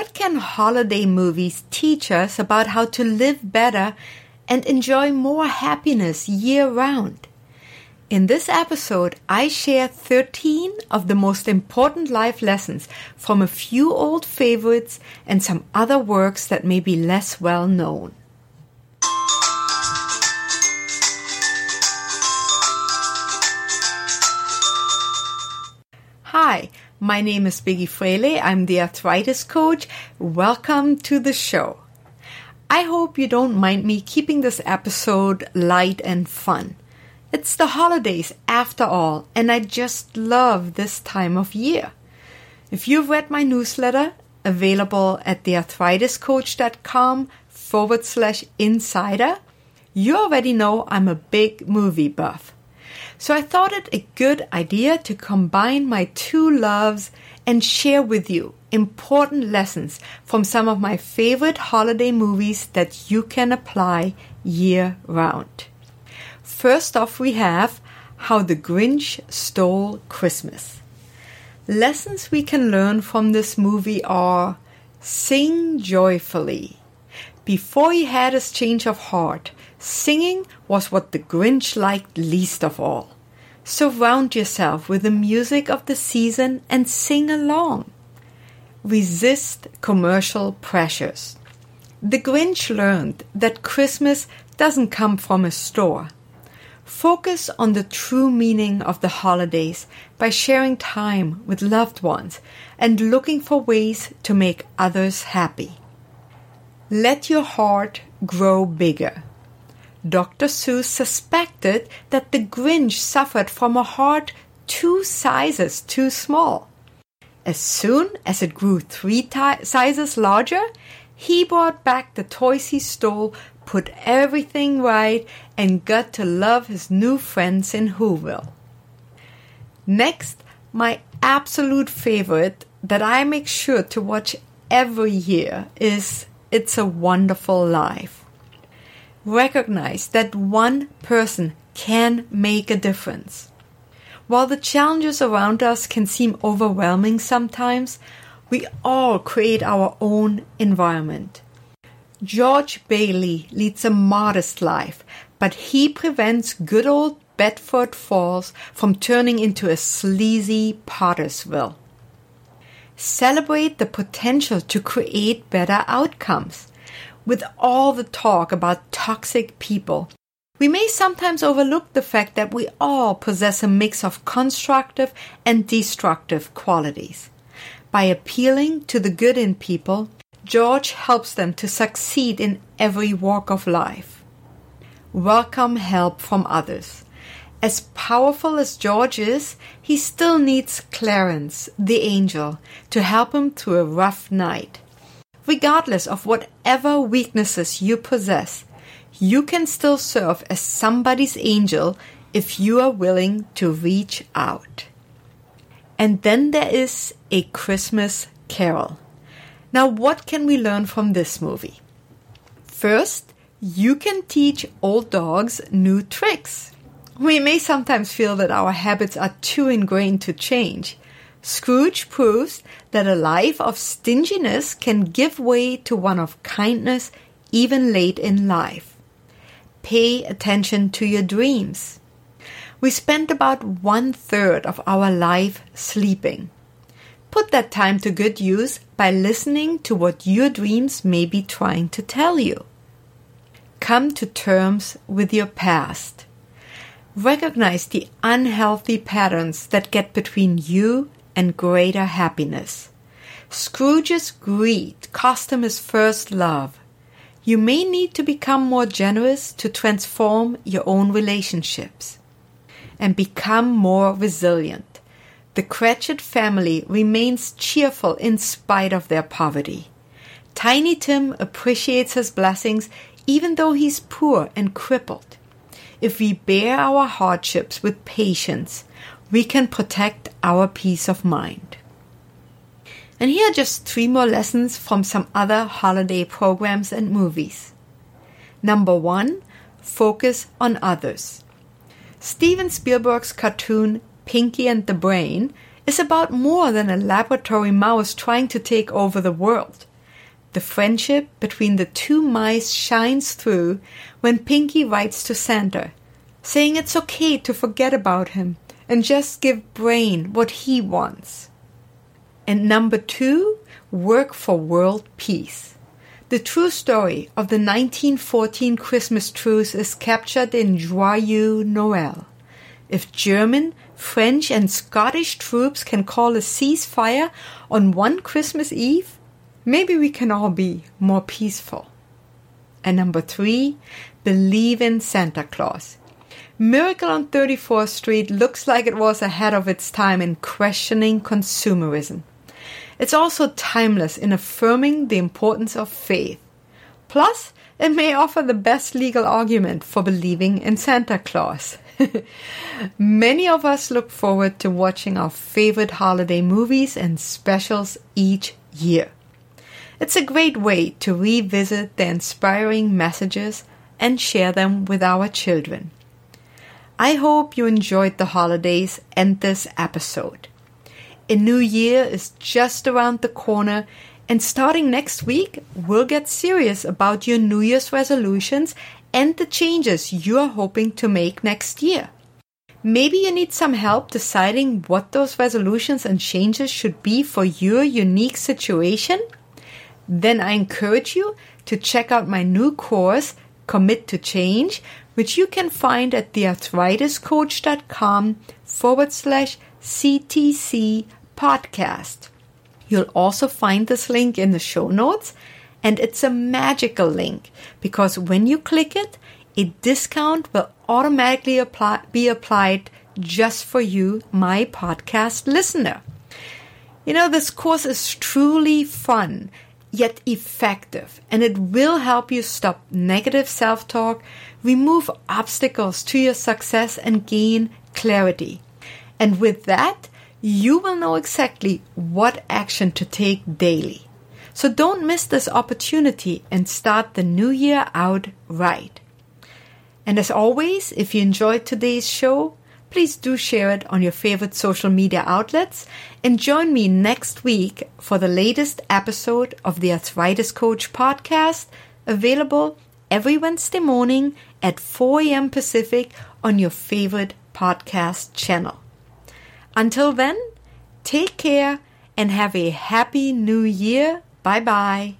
What can holiday movies teach us about how to live better and enjoy more happiness year round? In this episode, I share 13 of the most important life lessons from a few old favorites and some other works that may be less well known. Hi, my name is Biggi Fraley. I'm the arthritis coach. Welcome to the show. I hope you don't mind me keeping this episode light and fun. It's the holidays after all, and I just love this time of year. If you've read my newsletter, available at thearthritiscoach.com forward slash insider, you already know I'm a big movie buff. So I thought it a good idea to combine my two loves and share with you important lessons from some of my favorite holiday movies that you can apply year round. First off, we have How the Grinch Stole Christmas. Lessons we can learn from this movie are Sing joyfully. Before he had his change of heart, singing was what the Grinch liked least of all. Surround yourself with the music of the season and sing along. Resist commercial pressures. The Grinch learned that Christmas doesn't come from a store. Focus on the true meaning of the holidays by sharing time with loved ones and looking for ways to make others happy. Let your heart grow bigger. Dr. Seuss suspected that the Grinch suffered from a heart two sizes too small. As soon as it grew three sizes larger, he brought back the toys he stole put everything right, and got to love his new friends in Whoville. Next, my absolute favorite that I make sure to watch every year is It's a Wonderful Life. Recognize that one person can make a difference. While the challenges around us can seem overwhelming sometimes, we all create our own environment. George Bailey leads a modest life, but he prevents good old Bedford Falls from turning into a sleazy Pottersville. Celebrate the potential to create better outcomes. With all the talk about toxic people, we may sometimes overlook the fact that we all possess a mix of constructive and destructive qualities. By appealing to the good in people, George helps them to succeed in every walk of life. Welcome help from others. As powerful as George is, he still needs Clarence, the angel, to help him through a rough night. Regardless of whatever weaknesses you possess, you can still serve as somebody's angel if you are willing to reach out. And then there is A Christmas Carol. Now, what can we learn from this movie? First, you can teach old dogs new tricks. We may sometimes feel that our habits are too ingrained to change. Scrooge proves that a life of stinginess can give way to one of kindness even late in life. Pay attention to your dreams. We spend about one third of our life sleeping. Put that time to good use by listening to what your dreams may be trying to tell you. Come to terms with your past. Recognize the unhealthy patterns that get between you and greater happiness. Scrooge's greed cost him his first love. You may need to become more generous to transform your own relationships and become more resilient. The Cratchit family remains cheerful in spite of their poverty. Tiny Tim appreciates his blessings even though he's poor and crippled. If we bear our hardships with patience, we can protect our peace of mind. And here are just three more lessons from some other holiday programs and movies. Number one, focus on others. Steven Spielberg's cartoon Pinky and the Brain is about more than a laboratory mouse trying to take over the world. The friendship between the two mice shines through when Pinky writes to Santa, saying it's okay to forget about him and just give Brain what he wants. And number two, work for world peace. The true story of the 1914 Christmas truce is captured in Joyeux Noel. If German, French, and Scottish troops can call a ceasefire on one Christmas Eve, maybe we can all be more peaceful. And number three, believe in Santa Claus. Miracle on 34th Street looks like it was ahead of its time in questioning consumerism. It's also timeless in affirming the importance of faith. Plus, it may offer the best legal argument for believing in Santa Claus. Many of us look forward to watching our favorite holiday movies and specials each year. It's a great way to revisit the inspiring messages and share them with our children. I hope you enjoyed the holidays and this episode. A new year is just around the corner, and starting next week, we'll get serious about your New Year's resolutions and the changes you are hoping to make next year. Maybe you need some help deciding what those resolutions and changes should be for your unique situation? Then I encourage you to check out my new course, Commit to Change, which you can find at thearthritiscoach.com forward slash CTC podcast. You'll also find this link in the show notes, and it's a magical link because when you click it, a discount will automatically apply, be applied just for you, my podcast listener. You know, this course is truly fun, yet effective, and it will help you stop negative self talk, remove obstacles to your success, and gain clarity. And with that, you will know exactly what action to take daily. So don't miss this opportunity and start the new year out right. And as always, if you enjoyed today's show, please do share it on your favorite social media outlets and join me next week for the latest episode of the Arthritis Coach podcast, available every Wednesday morning at 4 a.m. Pacific on your favorite podcast channel. Until then, take care and have a happy new year. Bye bye.